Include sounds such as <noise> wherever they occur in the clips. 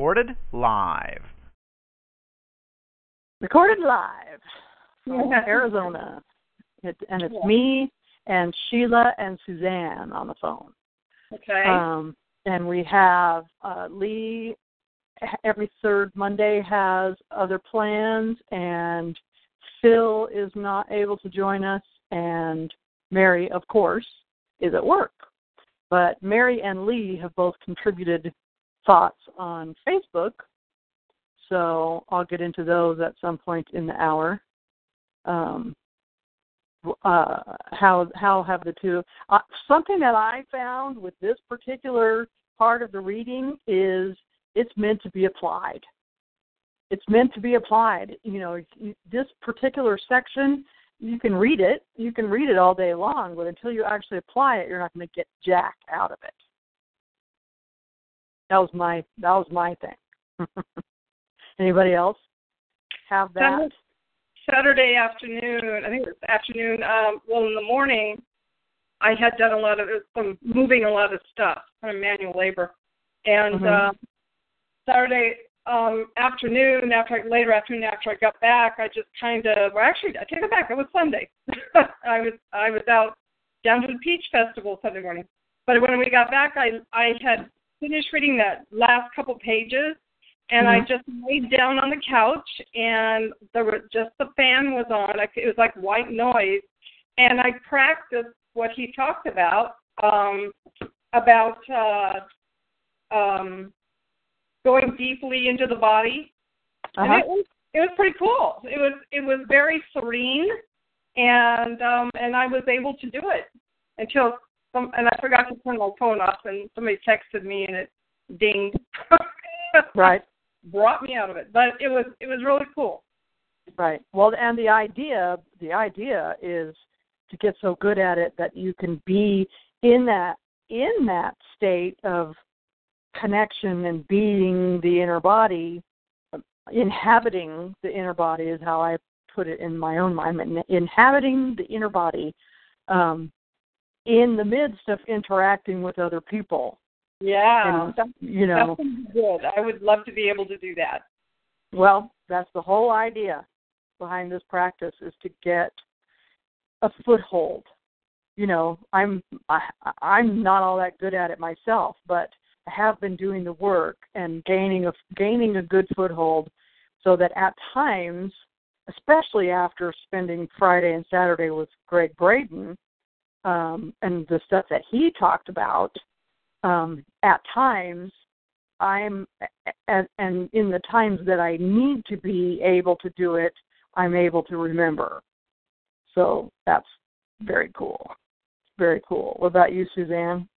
Recorded live. Recorded live from <laughs> Arizona. It, and it's me and Sheila and Suzanne on the phone. Okay. Um, and we have uh, Lee every third Monday has other plans, and Phil is not able to join us, and Mary, of course, is at work. But Mary and Lee have both contributed thoughts on Facebook, so I'll get into those at some point in the hour. Um, uh, how how have the two? Uh, something that I found with this particular part of the reading is it's meant to be applied. It's meant to be applied. You know, this particular section, you can read it, you can read it all day long, but until you actually apply it, you're not going to get jack out of it. That was my that was my thing. <laughs> Anybody else have that? Saturday afternoon, I think it was afternoon. Um, well, in the morning, I had done a lot of some moving a lot of stuff, kind of manual labor, and Mhm. uh, Saturday um, afternoon, after I, later afternoon after I got back, I just kind of well, actually I take it back. It was Sunday. <laughs> I was I was out down to the Peach Festival Sunday morning, but when we got back, I I had finished reading that last couple pages, and I Mhm. just laid down on the couch, and there was just the fan was on. It was like white noise, and I practiced what he talked about um, about uh, um, going deeply into the body, Uh-huh. and it was it was pretty cool. It was it was very serene, and um, and I was able to do it until some and I forgot to turn my phone off, and somebody texted me, and it dinged. <laughs> Right. Brought me out of it, but it was it was really cool. Right. Well, and the idea the idea is to get so good at it that you can be in that in that state of connection and being the inner body, inhabiting the inner body is how I put it in my own mind. Inhabiting the inner body um, in the midst of interacting with other people. Yeah, And, you know, that would be good. I would love to be able to do that. Well, that's the whole idea behind this practice is to get a foothold. You know, I'm I, I'm not all that good at it myself, but I have been doing the work and gaining a gaining a good foothold, so that at times, especially after spending Friday and Saturday with Gregg Braden, um, and the stuff that he talked about, um, at times I'm and, and in the times that I need to be able to do it, I'm able to remember. So that's very cool. Very cool. What about you, Suzanne?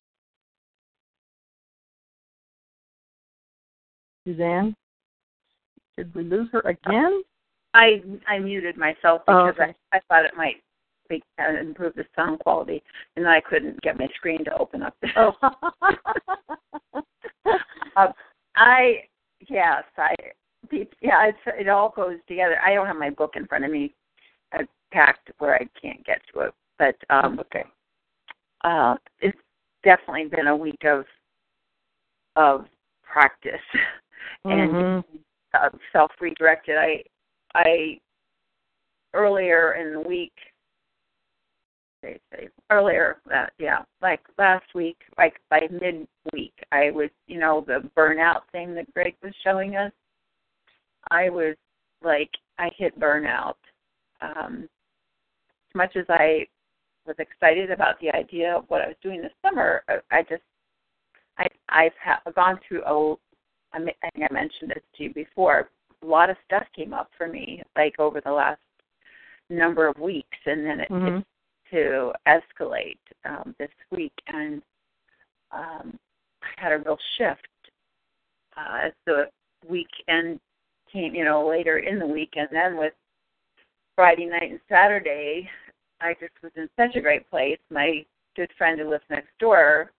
Suzanne? Did we lose her again? I I muted myself Oh, because okay. I, I thought it might uh, improve the sound quality, and I couldn't get my screen to open up. Oh. <laughs> <laughs> um, I yes, I yeah, it's, it all goes together. I don't have my book in front of me. I packed where I can't get to it, but um, okay. uh, it's definitely been a week of of practice <laughs> and Mhm. uh, self redirected. I I earlier in the week earlier that yeah like last week like by midweek I was you know the burnout thing that Gregg was showing us. I was like I hit burnout. Um, as much as I was excited about the idea of what I was doing this summer, I, I just I I've ha- gone through a I think I mentioned this to you before. A lot of stuff came up for me like over the last number of weeks, and then it, Mhm. it to escalate um, this week, and um, I had a real shift uh, as the weekend came, you know, later in the week, and then with Friday night and Saturday, I just was in such a great place. My good friend who lives next door,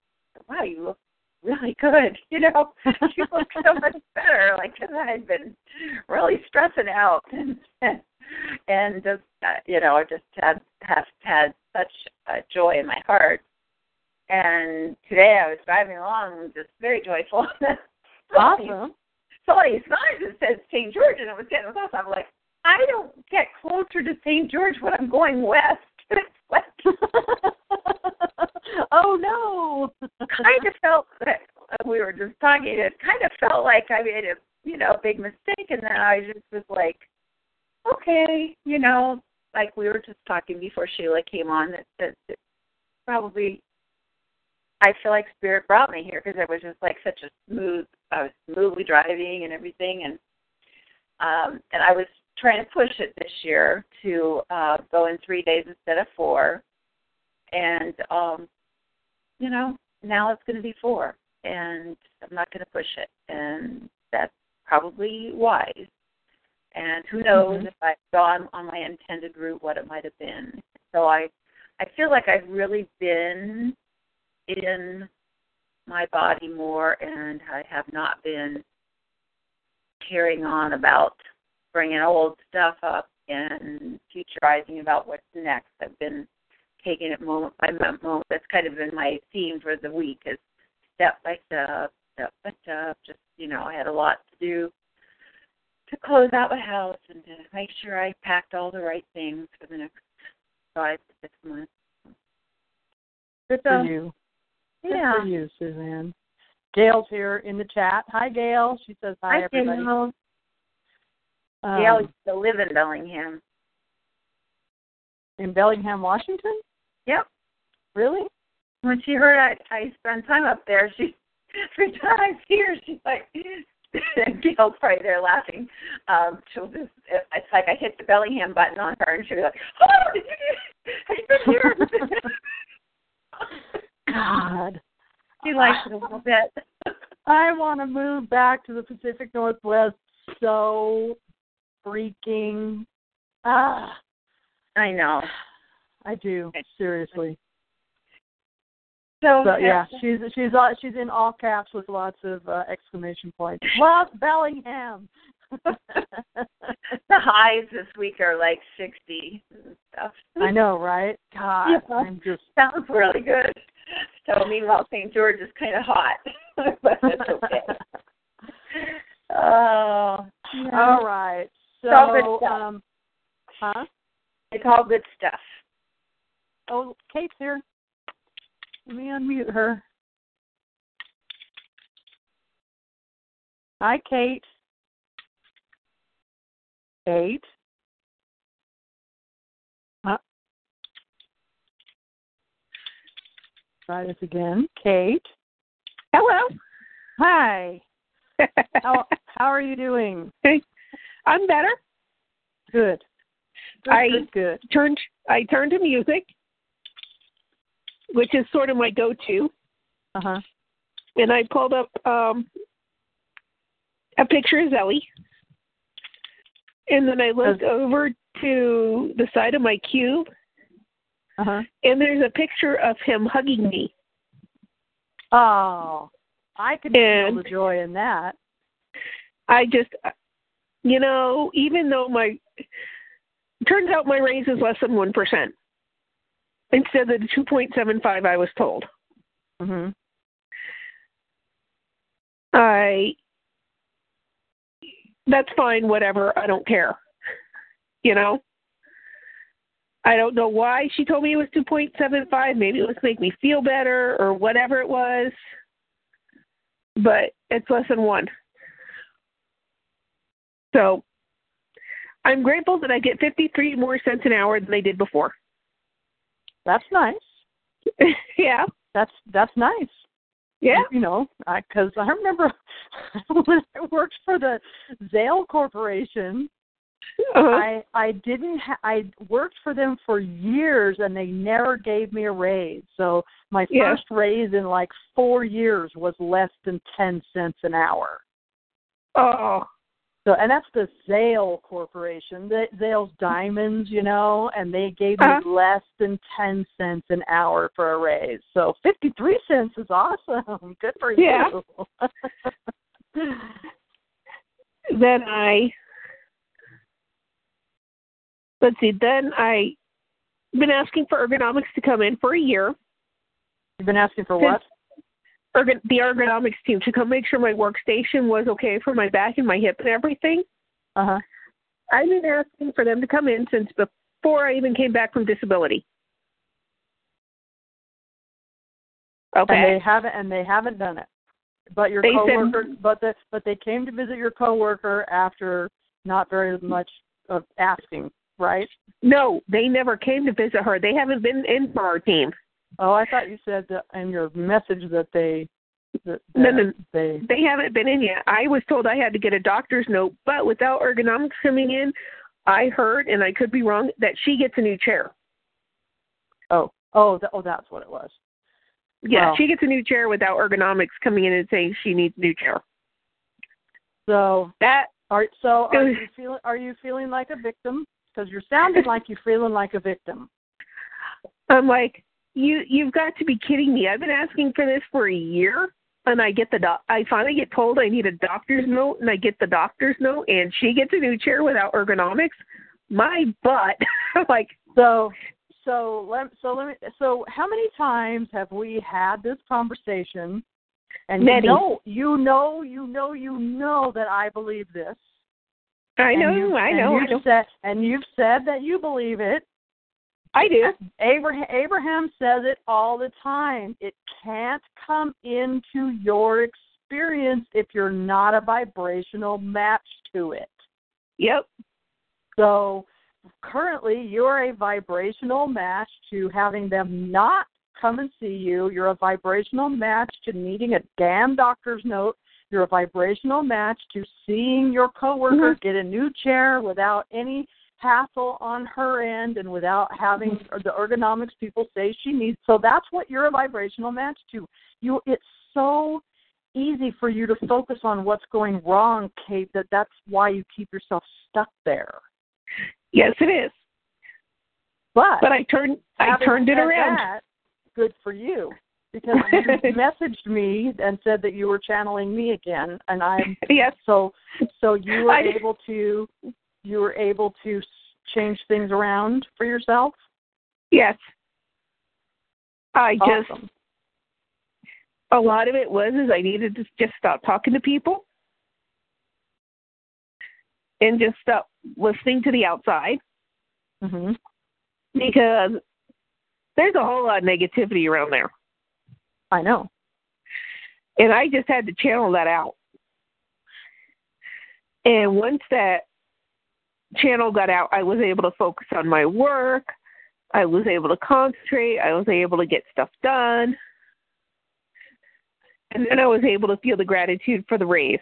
wow, you look really good. <laughs> You know, you look so much better. Like I had been really stressing out, <laughs> and and just uh, you know, I just had have had such a joy in my heart. And today I was driving along, just very joyful. <laughs> awesome. Somebody signs it says St. George, and it was getting close. I'm like, I don't get closer to St. George when I'm going west. <laughs> <laughs> oh no! kind of felt that we were just talking. It kind of felt like I made a you know big mistake, and then I just was like, okay, you know, like we were just talking before Sheila came on that that, that probably I feel like spirit brought me here because it was just like such a smooth. I was smoothly driving and everything, and um and I was trying to push it this year to uh go in three days instead of four, and um you know now it's going to be four, and I'm not going to push it, and that's probably wise. And who knows mm-hmm. if I'd gone on my intended route, what it might have been. So I, I feel like I've really been in my body more, and I have not been carrying on about bringing old stuff up and futurizing about what's next. I've been taking it moment by moment. That's kind of been my theme for the week is step by step, step by step. Just you know, I had a lot to do to close out my house and to make sure I packed all the right things for the next five to six months. Good so, for you. Yeah. Good for you, Suzanne. Gail's here in the chat. Hi, Gail. She says hi, hi everybody. Gail. Um, Gail used to live in Bellingham. in Bellingham, Washington. Yep. Really? When she heard I I spend time up there, she <laughs> every time I see her, she's like, <laughs> Gail's probably there laughing. Um, she'll just it's like I hit the Bellingham button on her, and she'll be like, "Oh, did you? Have you been here?" <laughs> God. she likes it a little bit. I want to move back to the Pacific Northwest so freaking ah I know. I do seriously. So, But yeah, she's she's she's in all caps with lots of uh, exclamation points. Love Bellingham. <laughs> the highs this week are like sixty and stuff. I know, right? God, Yeah. I'm just Sounds really good. So meanwhile, St. George is kind of hot, <laughs> but it's okay. <laughs> Oh, all right. So, It's all good stuff. um, huh? it's all good stuff. Oh, Kate's here. Let me unmute her. Hi, Kate. Kate. Huh? Try this again. Kate. Hello. Hi. <laughs> How how are you doing? I'm better. Good. Good, I- good, good. Turned I turned to music, which is sort of my go-to, Uh huh. and I pulled up um, a picture of Zelly, and then I looked over to the side of my cube, Uh huh. and there's a picture of him hugging me. Oh, I can feel the joy in that. I just, you know, even though my turns out my raise is less than one percent instead of the two point seven five I was told. Mhm. I that's fine, whatever. I don't care. You know? I don't know why she told me it was 2.75. Maybe it was to make me feel better or whatever it was. But it's less than one. So I'm grateful that I get 53 more cents an hour than I did before. That's nice. <laughs> yeah. That's that's nice. Yeah. You know, because I, remember <laughs> when I worked for the Zale Corporation, Uh-huh. I I didn't ha- I worked for them for years and they never gave me a raise. So my Yeah. first raise in like 4 years was less than 10 cents an hour. Oh, So and that's the Zale Corporation, the Zale's Diamonds, you know, and they gave me Uh-huh. less than 10 cents an hour for a raise. So 53 cents is awesome. <laughs> Good for Yeah. you. <laughs> then I let's see. Then I been asking for ergonomics to come in for a year. You've been asking for what? Ergon- the ergonomics team to come make sure my workstation was okay for my back and my hip and everything. Uh-huh. I've been asking for them to come in since before I even came back from disability. Okay. And they haven't and they haven't done it. But your They said- coworker but the but they came to visit your coworker after not very much of asking, right? No, they never came to visit her. They haven't been in for our team. Oh, I thought you said that in your message that they that, that no. they They haven't been in yet. I was told I had to get a doctor's note, but without ergonomics coming in, I heard, and I could be wrong, that she gets a new chair. oh oh th- oh that's what it was. Yeah, Wow. she gets a new chair without ergonomics coming in and saying she needs a new chair. So That are so are you feeling are you feeling like a victim? Because you're sounding like you're feeling like a victim. I'm like, you you've got to be kidding me. I've been asking for this for a year and I get the doc I finally get told I need a doctor's note and I get the doctor's note and she gets a new chair without ergonomics. My butt. <laughs> Like, So so let so let me so how many times have we had this conversation and Many. you know you know you know you know that I believe this. I know, you- I know, I you've know. Said, and you've said that you believe it. I do. Abraham, Abraham says it all the time. It can't come into your experience if you're not a vibrational match to it. Yep. So currently, you're a vibrational match to having them not come and see you. You're a vibrational match to needing a damn doctor's note. You're a vibrational match to seeing your coworker Mhm. get a new chair without any hassle on her end and without having mm-hmm. the ergonomics people say she needs. So that's what you're a vibrational match to. You, it's so easy for you to focus on what's going wrong, Kate. That that's why you keep yourself stuck there. Yes, it is. But But I turned I turned it around. That, good for you. Because <laughs> you messaged me and said that you were channeling me again, and I'm yes. so so you were I- able to you were able to change things around for yourself. Yes. I just a lot of it was is I needed to just stop talking to people and just stop listening to the outside hmm because there's a whole lot of negativity around there. I know. And I just had to channel that out. And once that channel got out, I was able to focus on my work. I was able to concentrate. I was able to get stuff done. And then I was able to feel the gratitude for the raise.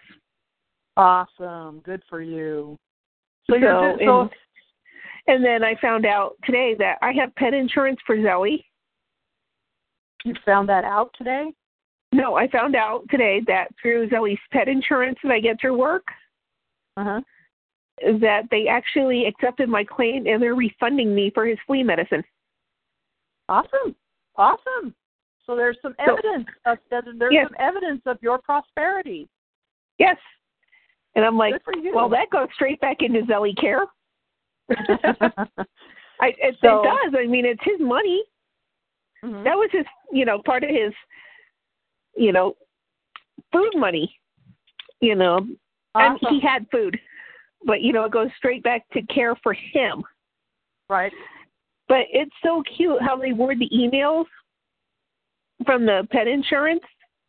Awesome. Good for you. So So, so and, and then I found out today that I have pet insurance for Zoe. you found that out today? No, I found out today that through Zoe's pet insurance that I get through work, Uh huh. That they actually accepted my claim and they're refunding me for his flea medicine. Awesome. Awesome. So there's some So- evidence of there's Yes. some evidence of your prosperity. Yes. And I'm like, Good for you. well, that goes straight back into Zoe Care. <laughs> I, it, So- it does. I mean, it's his money. Mhm. That was his, you know, part of his, you know, food money. You know, and Awesome. he had food, but you know, it goes straight back to care for him. right. But it's so cute how they word the emails from the pet insurance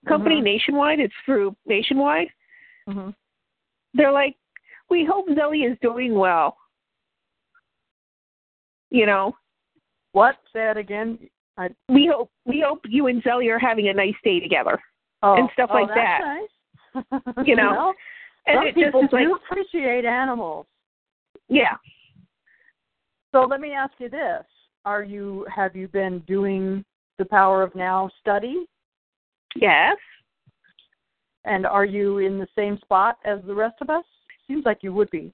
company Mhm. nationwide. It's through nationwide. hmm They're like, we hope Zoe is doing well. You know, What? Say that again. I, we hope we hope you and Zoe are having a nice day together. oh, And stuff oh, like that's that. Nice. <laughs> You know, Well, And some it just people is like, do appreciate animals. Yeah. So let me ask you this: Are you have you been doing the Power of Now study, Yes. and are you in the same spot as the rest of us? Seems like you would be.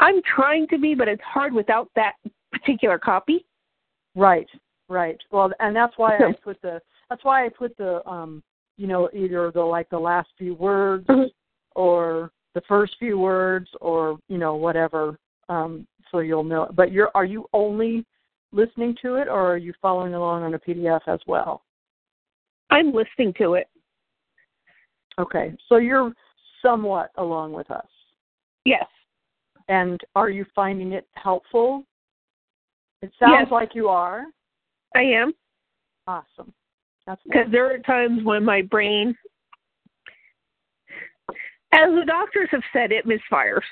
I'm trying to be, but it's hard without that particular copy. Right, right. Well, and that's why I put the that's why I put the um you know either the like the last few words Mhm. Or the first few words or you know whatever um so you'll know. But you're are you only listening to it or are you following along on a PDF as well? I'm listening to it. Okay, so you're somewhat along with us. Yes. And are you finding it helpful? It sounds Yes. like you are. I am. Awesome. That's Because there are times when my brain, as the doctors have said, it misfires.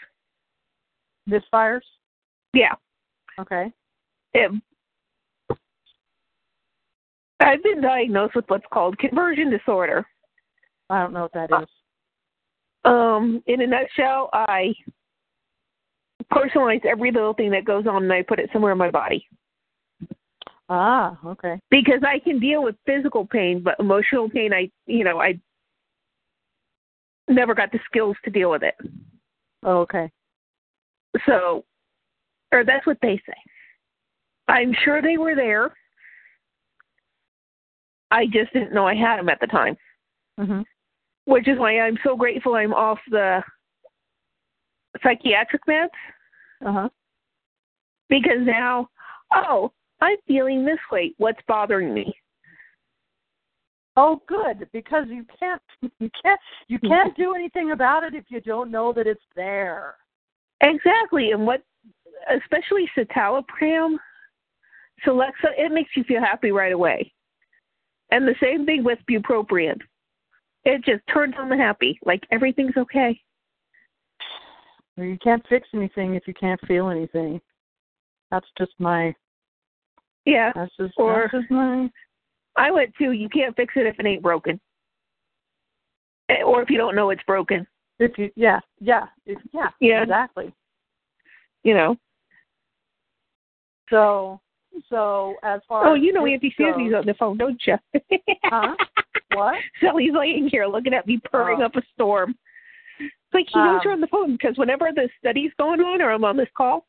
misfires. Yeah. Okay. It, I've been diagnosed with what's called conversion disorder. I don't know what that is. Um, in a nutshell, I personalize every little thing that goes on and I put it somewhere in my body. Ah, okay. Because I can deal with physical pain, but emotional pain, I, you know, I never got the skills to deal with it. Oh, okay. So, or that's what they say. I'm sure they were there. I just didn't know I had them at the time, Mhm. which is why I'm so grateful I'm off the psychiatric meds Uh huh. because now, oh, I'm feeling this way. What's bothering me? Oh, good. Because you can't, <laughs> you can't, you can't do anything about it if you don't know that it's there. Exactly, and what, especially citalopram, Celexa, it makes you feel happy right away. And the same thing with bupropion. It just turns on the happy, like everything's okay. You can't fix anything if you can't feel anything. That's just my. Yeah. That's just. Or- that's just my. I went to you can't fix it if it ain't broken. Eh, Or if you don't know it's broken, If you, yeah, yeah, if, yeah, Yeah. exactly. you know. So, so as far Oh, you know Auntie Sandy's goes- on the phone, don't you? <laughs> Huh? What? <laughs> Sally's laying here looking at me purring Oh. up a storm. It's like he knows Um, you're on the phone because whenever the study's going on or I'm on this call,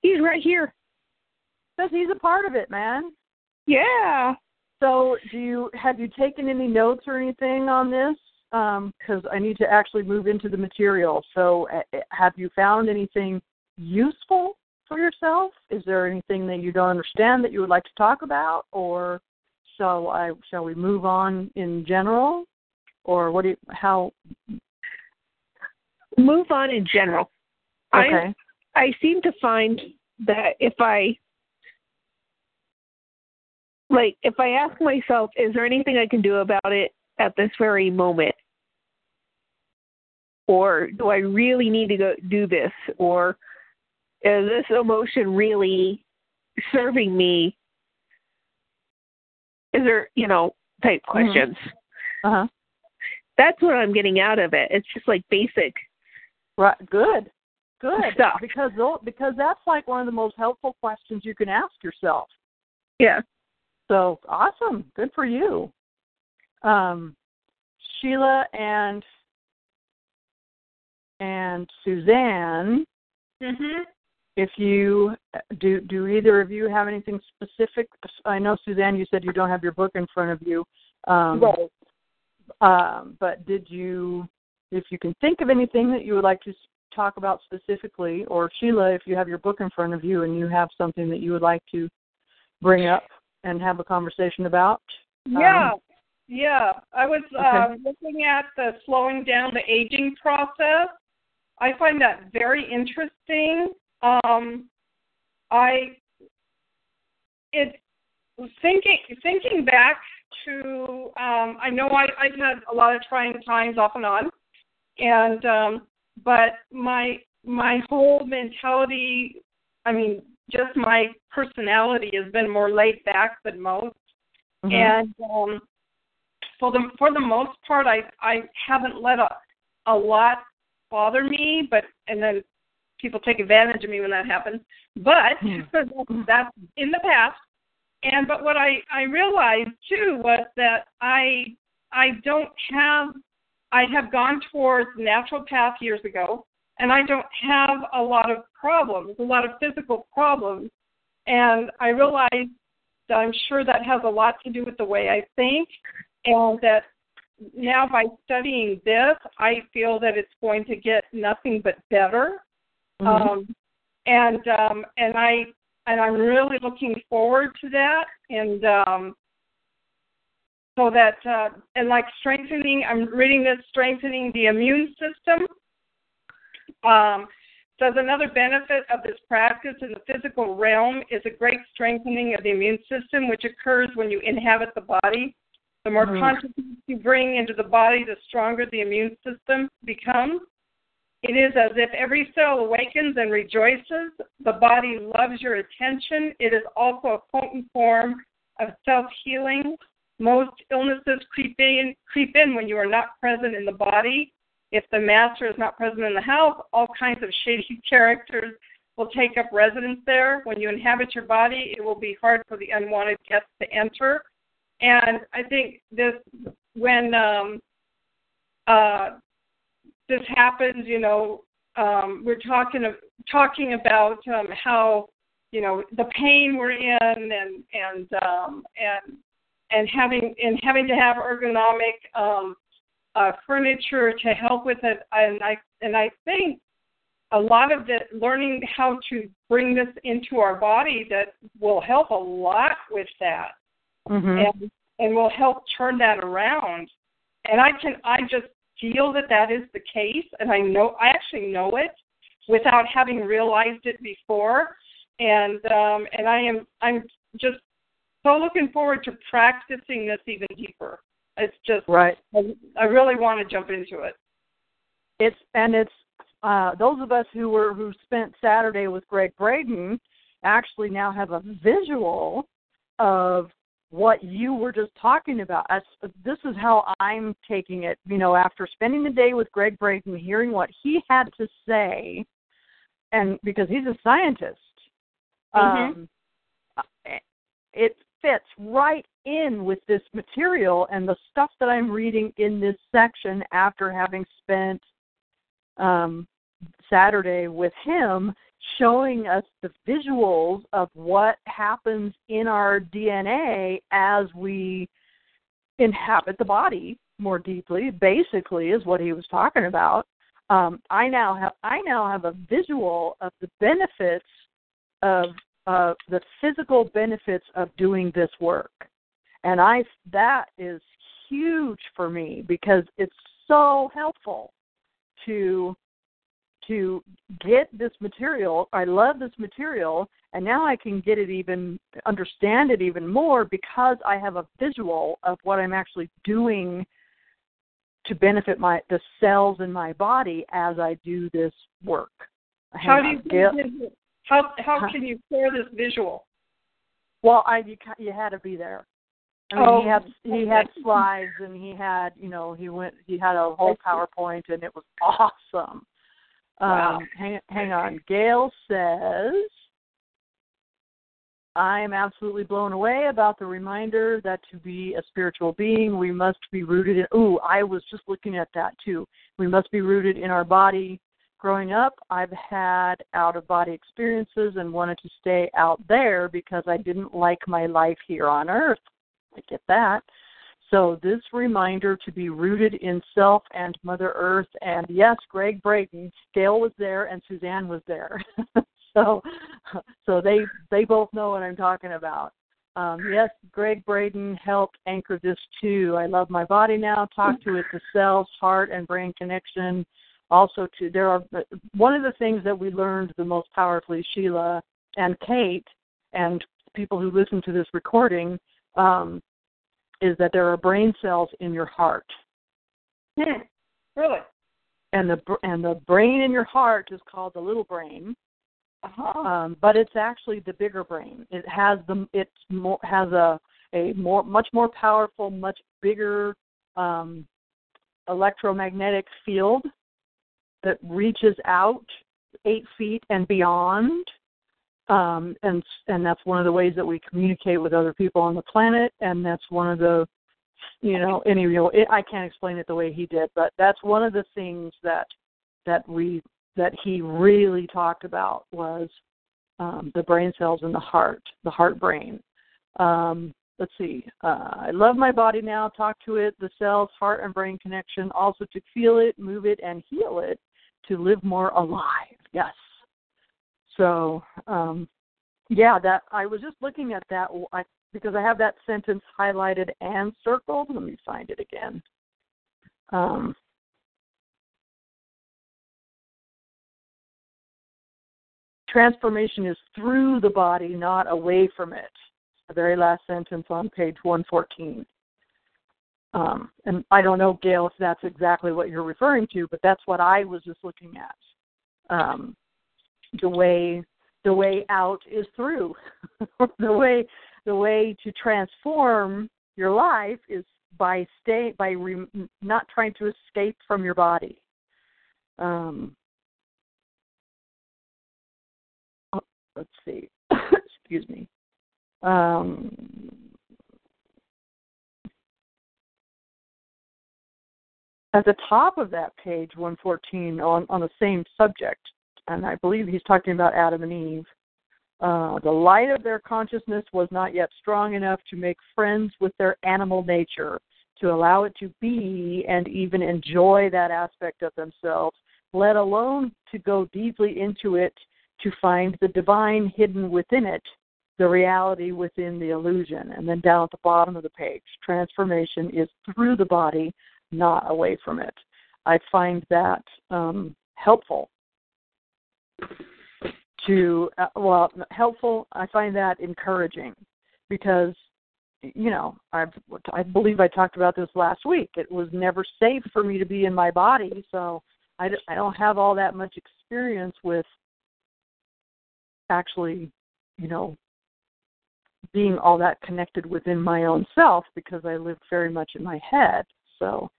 he's right here. Because he's a part of it, man. Yeah. So, do you have you taken any notes or anything on this? Because I need to actually move into the material. So, uh, have you found anything useful for yourself? Is there anything that you don't understand that you would like to talk about, or shall I shall we move on in general, or what do you, how? Move on in general. I Okay. I seem to find that if I like if I ask myself, is there anything I can do about it at this very moment? Or do I really need to go do this? Or is this emotion really serving me? Is there, you know, type Mhm. questions? Uh huh. That's what I'm getting out of it. It's just like basic. Right. Good. Good. Stuff. Because because that's like one of the most helpful questions you can ask yourself. Yeah. So awesome. Good for you. Um, Sheila and and Suzanne, Mhm. if you do do either of you have anything specific? I know Suzanne, you said you don't have your book in front of you. Um, Right. um, but did you, if you can think of anything that you would like to talk about specifically, or Sheila, if you have your book in front of you and you have something that you would like to bring up and have a conversation about? Yeah, Um, yeah. I was uh, looking at the slowing down the aging process. I find that very interesting. Um, I it thinking thinking back to um, I know I, I've had a lot of trying times off and on, and um, but my my whole mentality, I mean, just my personality has been more laid back than most mhm. and um, for the for the most part, I I haven't let a a lot bother me, but and then people take advantage of me when that happens. But <laughs> that's in the past. And but what I I realized too was that I I don't have I have gone towards natural path years ago, and I don't have a lot of problems, a lot of physical problems. And I realize that I'm sure that has a lot to do with the way I think, and that now by studying this, I feel that it's going to get nothing but better. Mm-hmm. Um, and um, and I and I'm really looking forward to that. And um, so that uh, and like strengthening, I'm reading this strengthening the immune system. Um, says another benefit of this practice in the physical realm is a great strengthening of the immune system, which occurs when you inhabit the body. The more mm. consciousness you bring into the body, the stronger the immune system becomes. It is as if every cell awakens and rejoices. The body loves your attention. It is also a potent form of self healing. Most illnesses creep in, creep in when you are not present in the body. If the master is not present in the house, all kinds of shady <laughs> characters will take up residence there. When you inhabit your body, it will be hard for the unwanted guests to enter. And I think this when um, uh, this happens, you know, um, we're talking talking about um, how you know the pain we're in and and um, and and having and having to have ergonomic um, uh, furniture to help with it. And I and I think a lot of the learning how to bring this into our body that will help a lot with that mm-hmm. and and will help turn that around. And I can I just feel that that is the case, and I know I actually know it without having realized it before. And um, and I am I'm just so looking forward to practicing this even deeper. It's just right. I, I really want to jump into it. It's and it's uh, those of us who were who spent Saturday with Gregg Braden actually now have a visual of what you were just talking about. As, this is how I'm taking it. You know, after spending the day with Gregg Braden, hearing what he had to say, and because he's a scientist, mm-hmm. um, it fits right in with this material and the stuff that I'm reading in this section after having spent um, Saturday with him showing us the visuals of what happens in our DNA as we inhabit the body more deeply basically is what he was talking about. Um, i now have i now have a visual of the benefits of uh, the physical benefits of doing this work and i that is huge for me because it's so helpful to to get this material. I love this material, and now I can get it even, understand it even more because I have a visual of what I'm actually doing to benefit my the cells in my body as I do this work. How do you get, how how can you share this visual? Well, I you, you had to be there. I mean, oh, he had he had slides and he had you know he went he had a whole PowerPoint and it was awesome. Wow. Um, hang, hang on. Gail says, I am absolutely blown away about the reminder that to be a spiritual being, we must be rooted in. Ooh, I was just looking at that too. We must be rooted in our body. Growing up, I've had out of body experiences and wanted to stay out there because I didn't like my life here on earth. I get that. So this reminder to be rooted in self and Mother Earth, and yes, Gregg Braden, Gail was there, and Suzanne was there. <laughs> so, so they they both know what I'm talking about. Um, yes, Gregg Braden helped anchor this too. I love my body now. Talk to it, the cells, heart, and brain connection. Also, to there are one of the things that we learned the most powerfully, Sheila and Kate, and people who listen to this recording. Um, is that there are brain cells in your heart. Hmm. Really? And the and the brain in your heart is called the little brain. Uh-huh. Um, but it's actually the bigger brain. It has the it more has a a more much more powerful, much bigger um, electromagnetic field that reaches out eight feet and beyond. Um, and and that's one of the ways that we communicate with other people on the planet, and that's one of the, you know, any real. It, I can't explain it the way he did, but that's one of the things that that we that he really talked about was um, the brain cells in the heart, the heart brain. Um, let's see. Uh, I love my body now. Talk to it, the cells, heart and brain connection. Also to feel it, move it, and heal it. To live more alive. Yes. So, um, yeah, that I was just looking at that I, because I have that sentence highlighted and circled. Let me find it again. Um, transformation is through the body, not away from it. The very last sentence on page 114. Um, and I don't know, Gail, if that's exactly what you're referring to, but that's what I was just looking at. Um, the way the way out is through. <laughs> the way the way to transform your life is by stay by re, not trying to escape from your body. Um, let's see. <coughs> Excuse me. Um, at the top of that page, 114, on, on the same subject, and I believe he's talking about Adam and Eve. Uh, the light of their consciousness was not yet strong enough to make friends with their animal nature, to allow it to be and even enjoy that aspect of themselves, let alone to go deeply into it to find the divine hidden within it, the reality within the illusion. And then down at the bottom of the page, transformation is through the body, not away from it. I find that um, helpful to uh, well helpful i find that encouraging because you know i i believe i talked about this last week it was never safe for me to be in my body so i i don't have all that much experience with actually, you know, being all that connected within my own self because I live very much in my head. So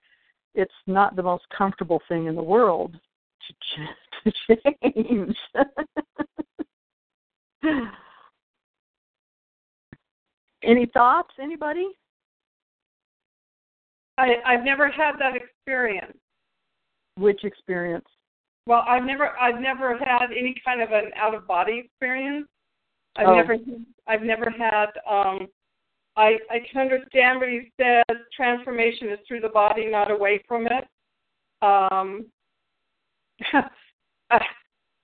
it's not the most comfortable thing in the world to, ch- to change. <laughs> Any thoughts, anybody? I, I've never had that experience. Which experience? Well, I've never I've never had any kind of an out of body experience. I've oh. never I've never had um I I can understand what he says transformation is through the body, not away from it. Um <laughs> uh,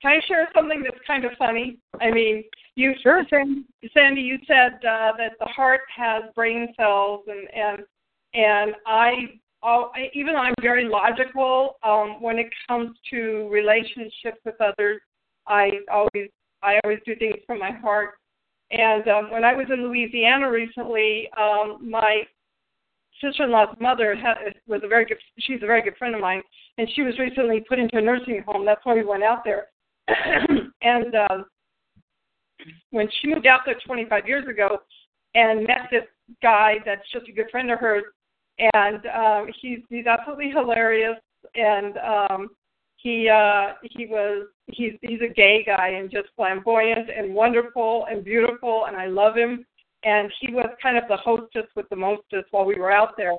can I share something that's kind of funny? I mean, you sure. Sandy, Sandy you said uh, that the heart has brain cells, and and and I oh, even though I'm very logical, um, when it comes to relationships with others, I always I always do things from my heart. And um, when I was in Louisiana recently, um, my sister-in-law's mother had, was a very good. She's a very good friend of mine, and she was recently put into a nursing home. That's why we went out there. <clears throat> and um, when she moved out there 25 years ago, and met this guy that's just a good friend of hers, and um, he's he's absolutely hilarious, and um, he uh, he was he's he's a gay guy and just flamboyant and wonderful and beautiful, and I love him. And he was kind of the hostess with the mostest while we were out there,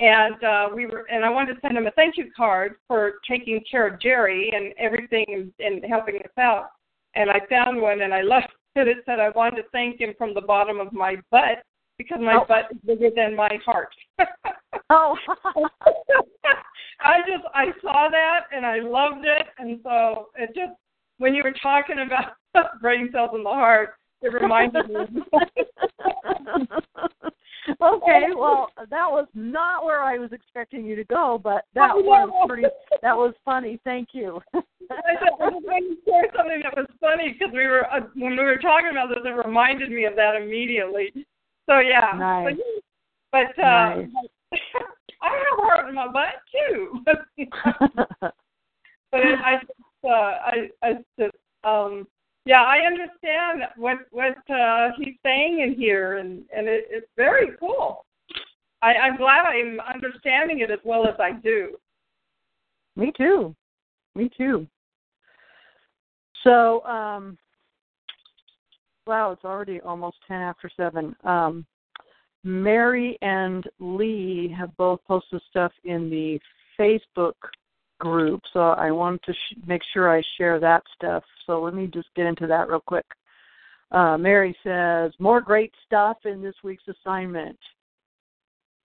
and uh, we were and I wanted to send him a thank you card for taking care of Jerry and everything and, and helping us out. And I found one and I left it. It said I wanted to thank him from the bottom of my butt because my oh. butt is bigger than my heart. <laughs> oh. <laughs> I just I saw that and I loved it and so it just when you were talking about <laughs> brain cells in the heart, it reminded me. okay, well, that was not where I was expecting you to go, but that was pretty. That was funny. Thank you. I was going to share something that was funny because we were uh, when we were talking about this, it reminded me of that immediately. So yeah. Nice. But, but uh, nice. <laughs> I have heart in my butt too. <laughs> but <laughs> I just, uh, I, I just, um, yeah, I understand what what uh, he's saying in here, and and it, it's very cool. I, I'm glad I'm understanding it as well as I do. Me too. Me too. So, um, wow, it's already almost 10 after 7. Um, Mary and Lee have both posted stuff in the Facebook group, so I wanted to sh- make sure I share that stuff. So let me just get into that real quick. Uh, Mary says, More great stuff in this week's assignment.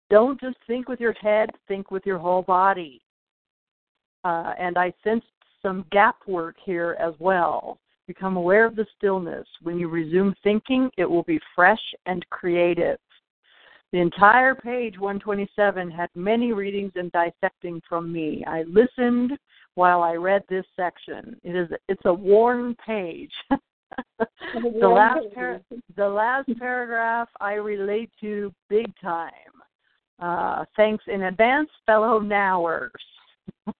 Don't just think with your head, think with your whole body. Uh, and I sensed some gap work here as well. Become aware of the stillness. When you resume thinking, it will be fresh and creative. The entire page 127 had many readings and dissecting from me. I listened while I read this section. It is it's a worn page. <laughs> the last par- the last paragraph I relate to big time. Uh, thanks in advance, fellow nowers. <laughs>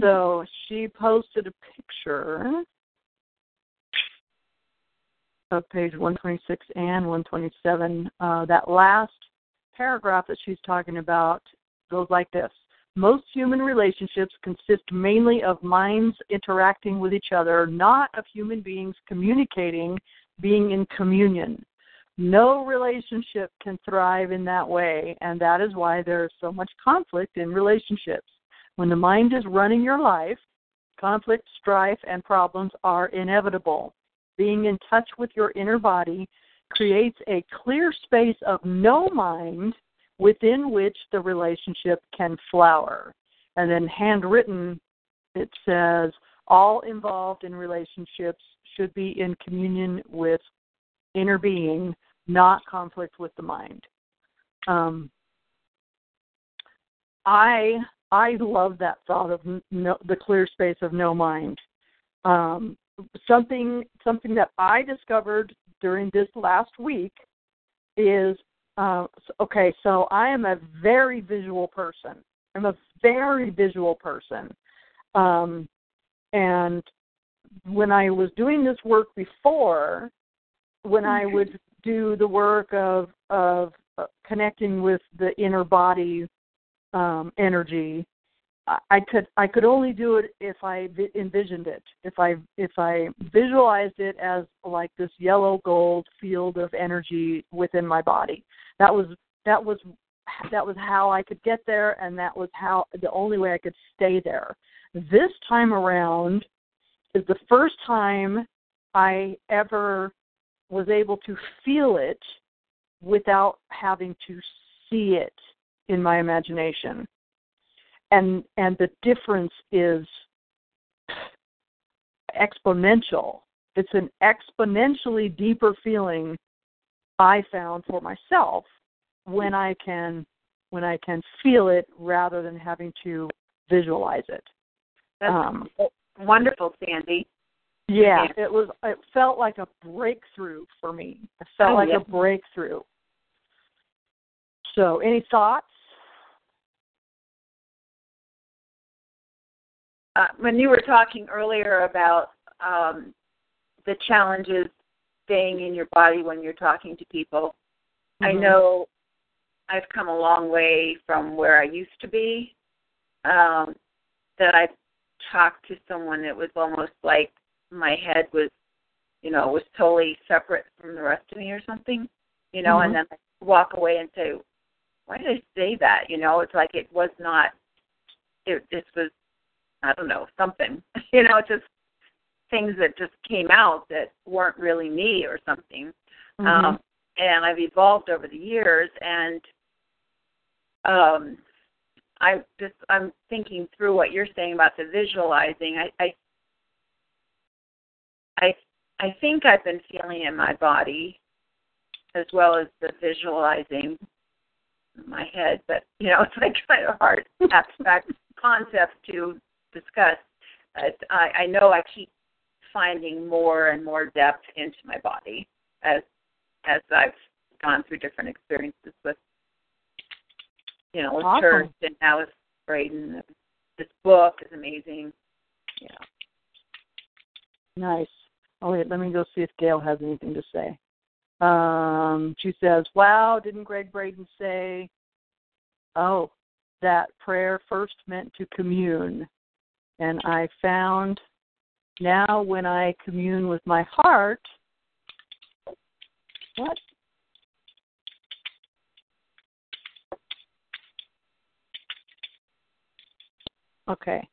so she posted a picture of page 126 and 127. Uh, that last paragraph that she's talking about goes like this Most human relationships consist mainly of minds interacting with each other, not of human beings communicating, being in communion. No relationship can thrive in that way, and that is why there is so much conflict in relationships. When the mind is running your life, conflict, strife, and problems are inevitable. Being in touch with your inner body creates a clear space of no mind within which the relationship can flower. And then handwritten, it says, all involved in relationships should be in communion with inner being, not conflict with the mind. Um, I I love that thought of no, the clear space of no mind. Um, something something that I discovered during this last week is uh, okay. So I am a very visual person. I'm a very visual person, um, and when I was doing this work before, when I would do the work of of uh, connecting with the inner body um, energy, I could I could only do it if I envisioned it. If I if I visualized it as like this yellow gold field of energy within my body. That was that was that was how I could get there and that was how the only way I could stay there. This time around is the first time I ever was able to feel it without having to see it in my imagination and and the difference is exponential. It's an exponentially deeper feeling i found for myself when i can when i can feel it rather than having to visualize it. That's um, wonderful sandy. Yeah, it was it felt like a breakthrough for me. It felt oh, like yeah. a breakthrough. So any thoughts uh, when you were talking earlier about um, the challenges staying in your body when you're talking to people, mm-hmm. I know I've come a long way from where I used to be. Um, that I talked to someone, it was almost like my head was, you know, was totally separate from the rest of me or something, you know, mm-hmm. and then I walk away and say, why did I say that? You know, it's like it was not. It this was I don't know, something. <laughs> you know, just things that just came out that weren't really me or something. Mm-hmm. Um, and I've evolved over the years, and um, I just I'm thinking through what you're saying about the visualizing. I I I, I think I've been feeling in my body as well as the visualizing in my head, but you know, <laughs> it's like kind of hard abstract concept to discuss, uh, I, I know I keep finding more and more depth into my body as as I've gone through different experiences with you know with awesome. church and now with Braden. This book is amazing. Yeah. Nice. Oh wait, let me go see if Gail has anything to say. Um, she says, "Wow, didn't Gregg Braden say, oh, that prayer first meant to commune and I found now when I commune with my heart, what? Okay.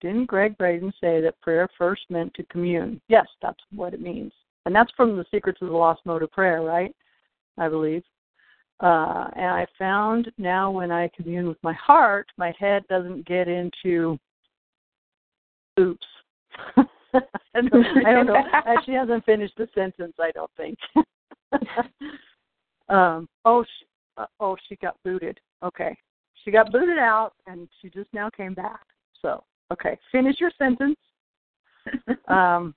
Didn't Gregg Braden say that prayer first meant to commune? Yes, that's what it means. And that's from the Secrets of the Lost Mode of Prayer, right? I believe. Uh, and I found now when I commune with my heart, my head doesn't get into oops. <laughs> <laughs> I don't know. <laughs> She hasn't finished the sentence. I don't think. um, oh, she, uh, oh, she got booted. Okay, she got booted out, and she just now came back. So, okay, finish your sentence. um,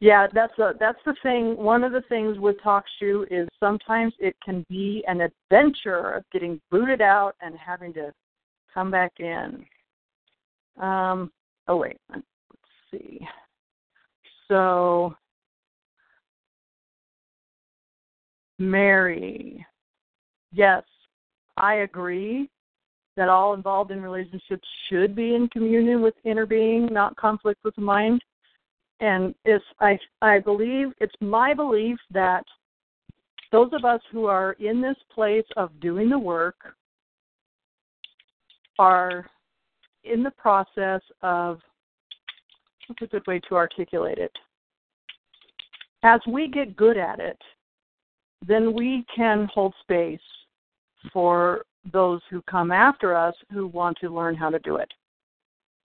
yeah, that's a, that's the thing. One of the things with TalkShoe is sometimes it can be an adventure of getting booted out and having to come back in. Um, oh wait, let's see. So Mary, yes, I agree that all involved in relationships should be in communion with inner being, not conflict with the mind. And it's I I believe it's my belief that those of us who are in this place of doing the work are in the process of what's a good way to articulate it? As we get good at it, then we can hold space for those who come after us who want to learn how to do it,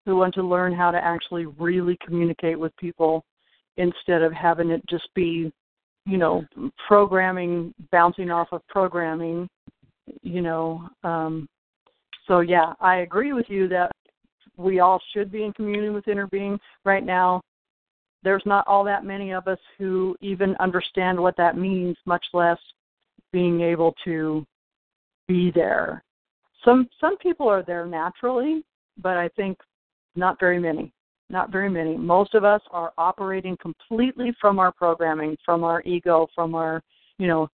who want to learn how to actually really communicate with people instead of having it just be, you know, programming, bouncing off of programming, you know. Um, so, yeah, I agree with you that we all should be in communion with inner being. Right now, there's not all that many of us who even understand what that means, much less being able to be there. Some some people are there naturally, but I think not very many. Not very many. Most of us are operating completely from our programming, from our ego, from our, you know,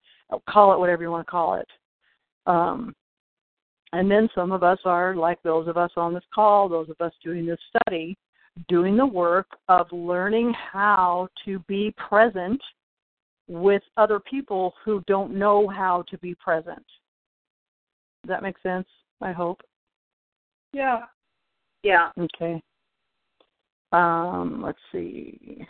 call it whatever you want to call it. Um, and then some of us are like those of us on this call, those of us doing this study, doing the work of learning how to be present with other people who don't know how to be present. Does that make sense? I hope. Yeah. Yeah. Okay. Um, let's see.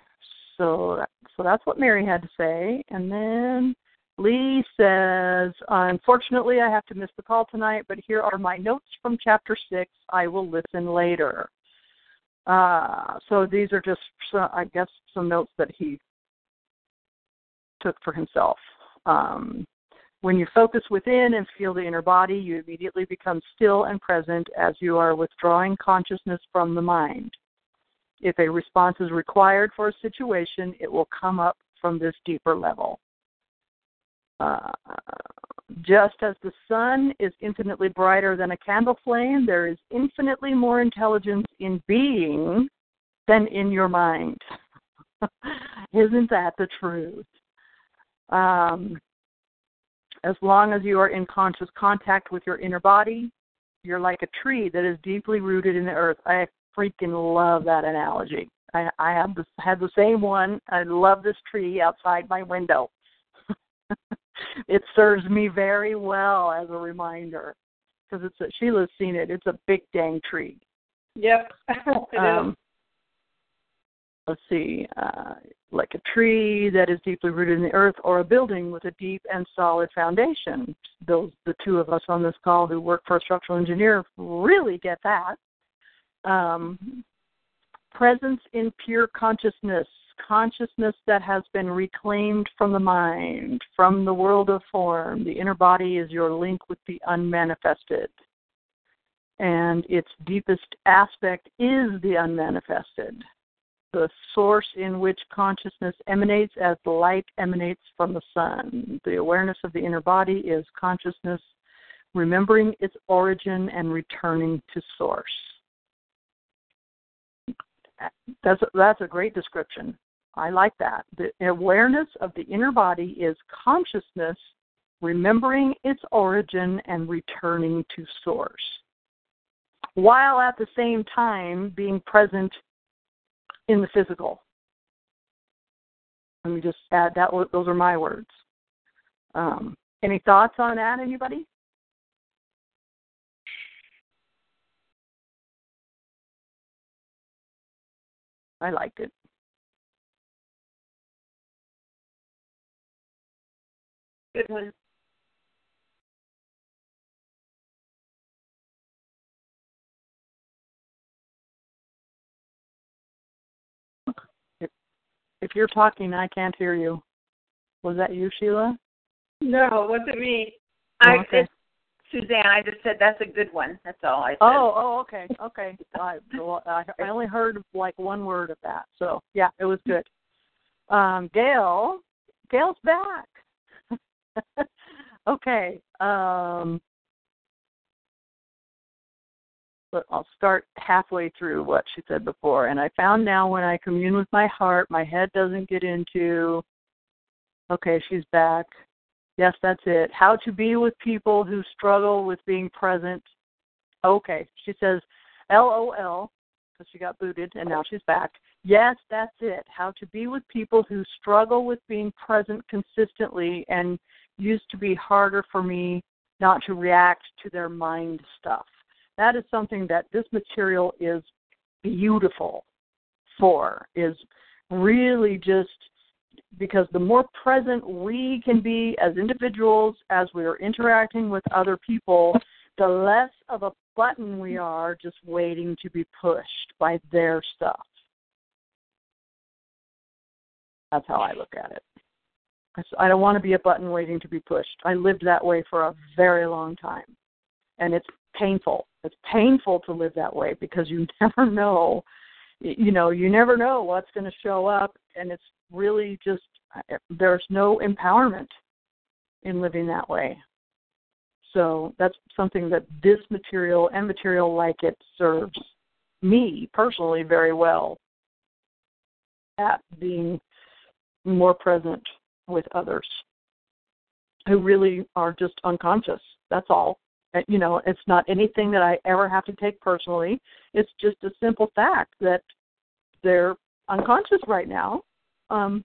So, so that's what Mary had to say, and then Lee says, Unfortunately, I have to miss the call tonight, but here are my notes from chapter six. I will listen later. Uh, so these are just, I guess, some notes that he took for himself. Um, when you focus within and feel the inner body, you immediately become still and present as you are withdrawing consciousness from the mind. If a response is required for a situation, it will come up from this deeper level. Uh, just as the sun is infinitely brighter than a candle flame, there is infinitely more intelligence in being than in your mind. <laughs> Isn't that the truth? Um, as long as you are in conscious contact with your inner body, you're like a tree that is deeply rooted in the earth. I freaking love that analogy. I, I have this, had the same one. I love this tree outside my window. <laughs> it serves me very well as a reminder because it's a, Sheila's seen it. It's a big dang tree. Yep, <laughs> um, Let's see, uh, like a tree that is deeply rooted in the earth, or a building with a deep and solid foundation. Those the two of us on this call who work for a structural engineer really get that. Um, presence in pure consciousness consciousness that has been reclaimed from the mind, from the world of form. The inner body is your link with the unmanifested. And its deepest aspect is the unmanifested, the source in which consciousness emanates as light emanates from the sun. The awareness of the inner body is consciousness remembering its origin and returning to source. That's a, that's a great description. I like that. The awareness of the inner body is consciousness remembering its origin and returning to source, while at the same time being present in the physical. Let me just add that. Those are my words. Um, any thoughts on that, anybody? I liked it. Good one. If, if you're talking, I can't hear you. Was that you, Sheila? No, it wasn't me. Oh, I okay. Suzanne. I just said that's a good one. That's all I said. Oh, oh, okay, okay. <laughs> I, well, I I only heard like one word of that, so yeah, it was good. Um, Gail, Gail's back. Okay. Um, but I'll start halfway through what she said before. And I found now when I commune with my heart, my head doesn't get into. Okay, she's back. Yes, that's it. How to be with people who struggle with being present. Okay, she says, LOL, because she got booted and now she's back. Yes, that's it. How to be with people who struggle with being present consistently and used to be harder for me not to react to their mind stuff. That is something that this material is beautiful for, is really just because the more present we can be as individuals as we are interacting with other people, the less of a button we are just waiting to be pushed by their stuff. That's how I look at it. I don't want to be a button waiting to be pushed. I lived that way for a very long time. And it's painful. It's painful to live that way because you <laughs> never know you know, you never know what's going to show up and it's really just eh, there's no empowerment in living that way. So that's something that this material and material like it serves me personally very well at being more present with others who really are just unconscious. That's all. You know, it's not anything that I ever have to take personally. It's just a simple fact that they're unconscious right now, um,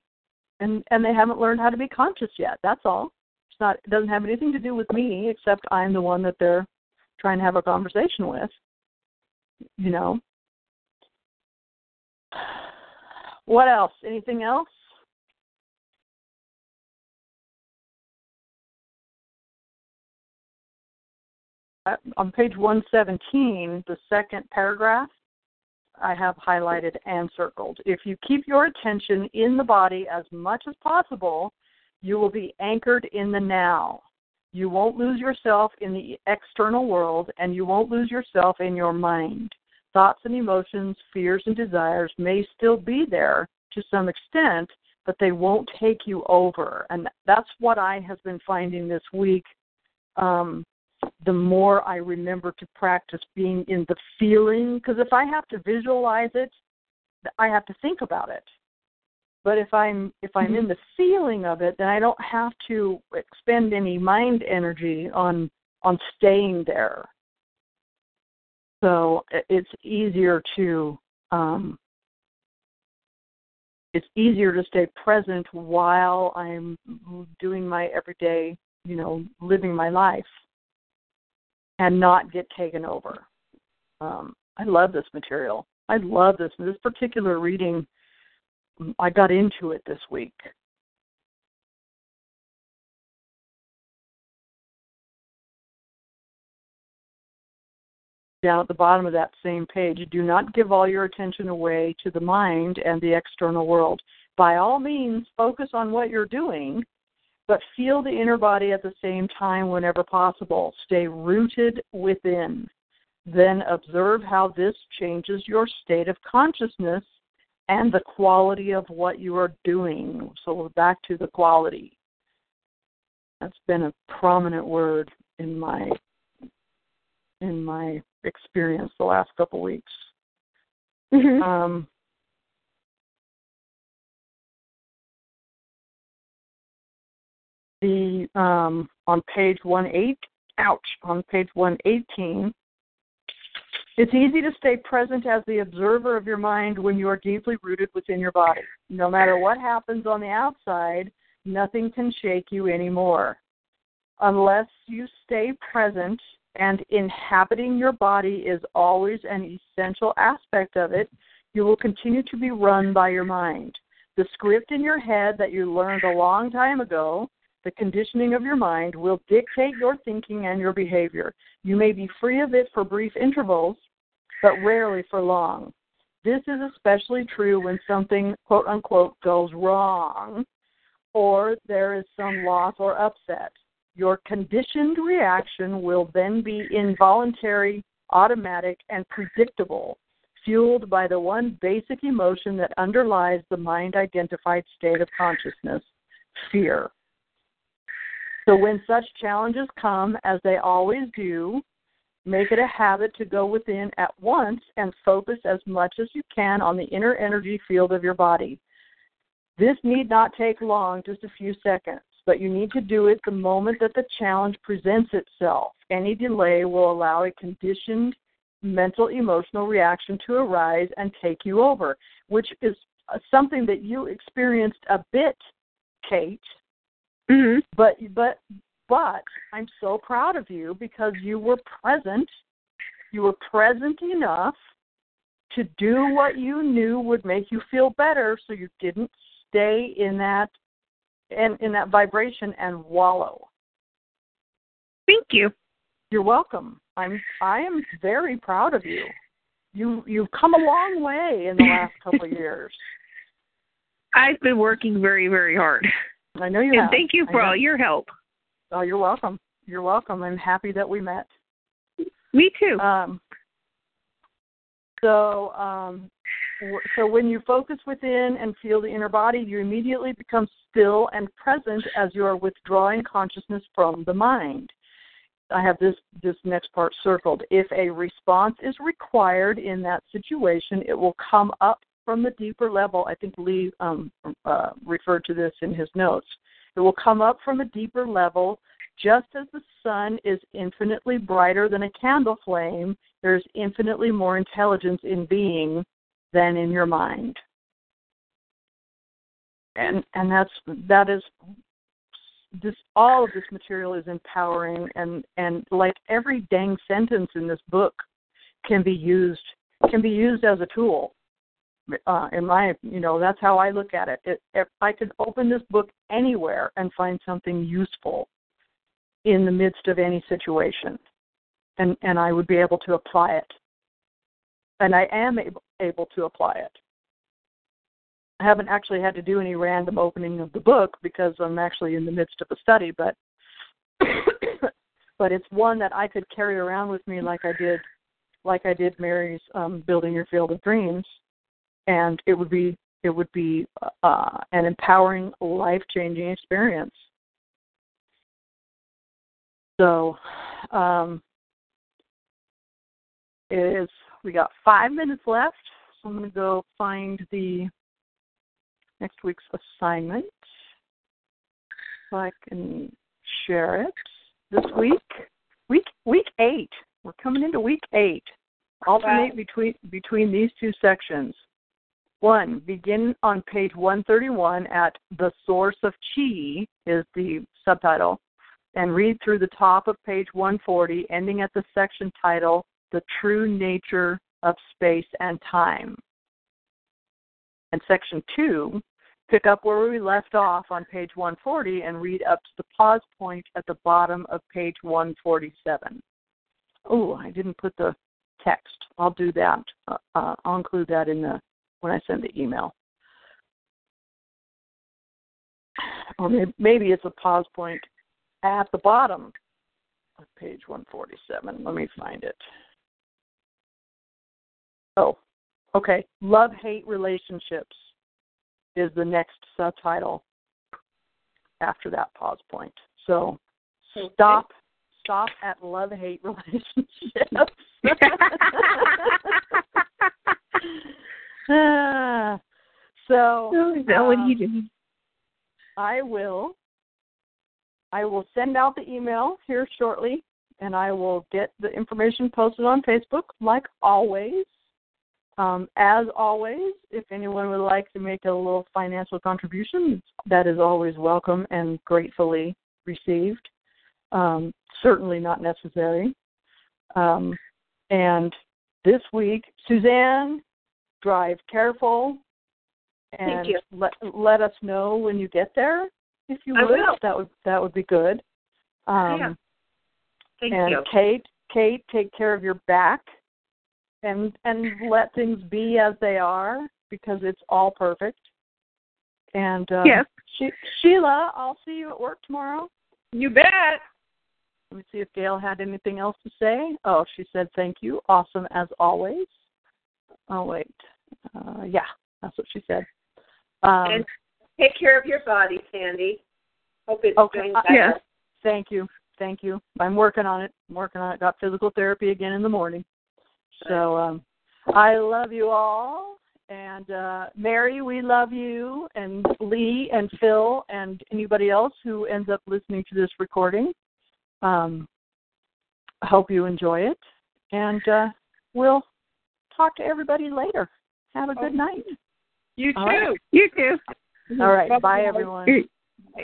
and and they haven't learned how to be conscious yet. That's all. It's not. It doesn't have anything to do with me, except I'm the one that they're trying to have a conversation with. You know. <sighs> What else? Anything else? On page 117, the second paragraph, I have highlighted and circled. If you keep your attention in the body as much as possible, you will be anchored in the now. You won't lose yourself in the external world, and you won't lose yourself in your mind. Thoughts and emotions, fears and desires may still be there to some extent, but they won't take you over. And that's what I have been finding this week. Um, the more I remember to practice being in the feeling, because if I have to visualize it, I have to think about it. But if I'm if I'm in the feeling of it, then I don't have to expend any mind energy on on staying there. So it's easier to um, it's easier to stay present while I'm doing my everyday, you know, living my life and not get taken over. Um, I love this material. I love this. This particular reading, I got into it this week. Down at the bottom of that same page, do not give all your attention away to the mind and the external world. By all means, focus on what you're doing, but feel the inner body at the same time whenever possible. Stay rooted within. Then observe how this changes your state of consciousness and the quality of what you are doing. So we're back to the quality. That's been a prominent word in my in my experience the last couple weeks. Mhm. Um, the um, on page one eight, ouch, on page one eighteen, It's easy to stay present as the observer of your mind when you are deeply rooted within your body. No matter what happens on the outside, nothing can shake you anymore. Unless you stay present and inhabiting your body is always an essential aspect of it, you will continue to be run by your mind. The script in your head that you learned a long time ago, the conditioning of your mind, will dictate your thinking and your behavior. You may be free of it for brief intervals, but rarely for long. This is especially true when something, quote unquote, goes wrong or there is some loss or upset. Your conditioned reaction will then be involuntary, automatic, and predictable, fueled by the one basic emotion that underlies the mind identified state of consciousness fear. So when such challenges come, as they always do, make it a habit to go within at once and focus as much as you can on the inner energy field of your body. This need not take long, just a few seconds, but you need to do it the moment that the challenge presents itself. Any delay will allow a conditioned mental emotional reaction to arise and take you over, which is something that you experienced a bit, Kate. Mm-hmm. But but but I'm so proud of you because you were present. You were present enough to do what you knew would make you feel better so you didn't stay in that and in that vibration and wallow. Thank you. You're welcome. I'm I am very proud of you. You you've come a long way in the last couple of <laughs> years. I've been working very, very hard. I know you and have. thank you for all your help. Oh, you're welcome. You're welcome. I'm happy that we met. Me too. Um, so, um, so when you focus within and feel the inner body, you immediately become still and present as you are withdrawing consciousness from the mind. I have this this next part circled. If a response is required in that situation, it will come up from the deeper level. I think Lee um, uh, referred to this in his notes. It will come up from a deeper level, just as the sun is infinitely brighter than a candle flame. There's infinitely more intelligence in being than in your mind. And and that's that is this all of this material is empowering and and like every dang sentence in this book can be used can be used as a tool uh in my you know that's how i look at it. it if i could open this book anywhere and find something useful in the midst of any situation and and i would be able to apply it. And i am able, able to apply it. I haven't actually had to do any random opening of the book because I'm actually in the midst of a study, but <coughs> but it's one that I could carry around with me like I did like I did Mary's um, building your field of dreams, and it would be it would be uh, an empowering, life changing experience. So, um, it is. We got five minutes left, so I'm going to go find the next week's assignment so I can share it this week. Week week eight. We're coming into week eight. Alternate Wow. between between these two sections. One, begin on page 131 at The Source of Chi is the subtitle, and read through the top of page 140, ending at the section title The True Nature of Space and Time. And section two, pick up where we left off on page 140 and read up to the pause point at the bottom of page 147. Oh, I didn't put the text. I'll do that. Uh, uh, I'll include that in the when I send the email. Or maybe, it's a pause point at the bottom of page 147. Let me find it. Oh, okay. Love hate relationships is the next subtitle after that pause point. So stop stop at love hate <laughs> relationships. <laughs> <laughs> So Oh, is that what um, you do? I will I will send out the email here shortly and I will get the information posted on Facebook, like always. Um, as always, if anyone would like to make a little financial contribution, that is always welcome and gratefully received. Um, certainly not necessary. Um, and this week, Suzanne, drive careful and let let us know when you get there if you I would. will. That would that would be good. Um, Yeah. Thank and you. Kate, Kate, take care of your back, and and let things be as they are because it's all perfect. And uh, Yes. she, Sheila, I'll see you at work tomorrow. You bet. Let me see if Gail had anything else to say. Oh, she said thank you. Awesome as always. Oh wait, uh, yeah, that's what she said. Um, and take care of your body, Sandy. Hope it's Okay, doing uh, better. Yes. Thank you. Thank you. I'm working on it. I'm working on it. Got physical therapy again in the morning. So um I love you all. And uh Mary, we love you and Lee and Phil and anybody else who ends up listening to this recording. Um I hope you enjoy it. And uh we'll talk to everybody later. Have a good night. You too. Right. You too. All right. Bye everyone.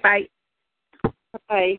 Bye. Bye.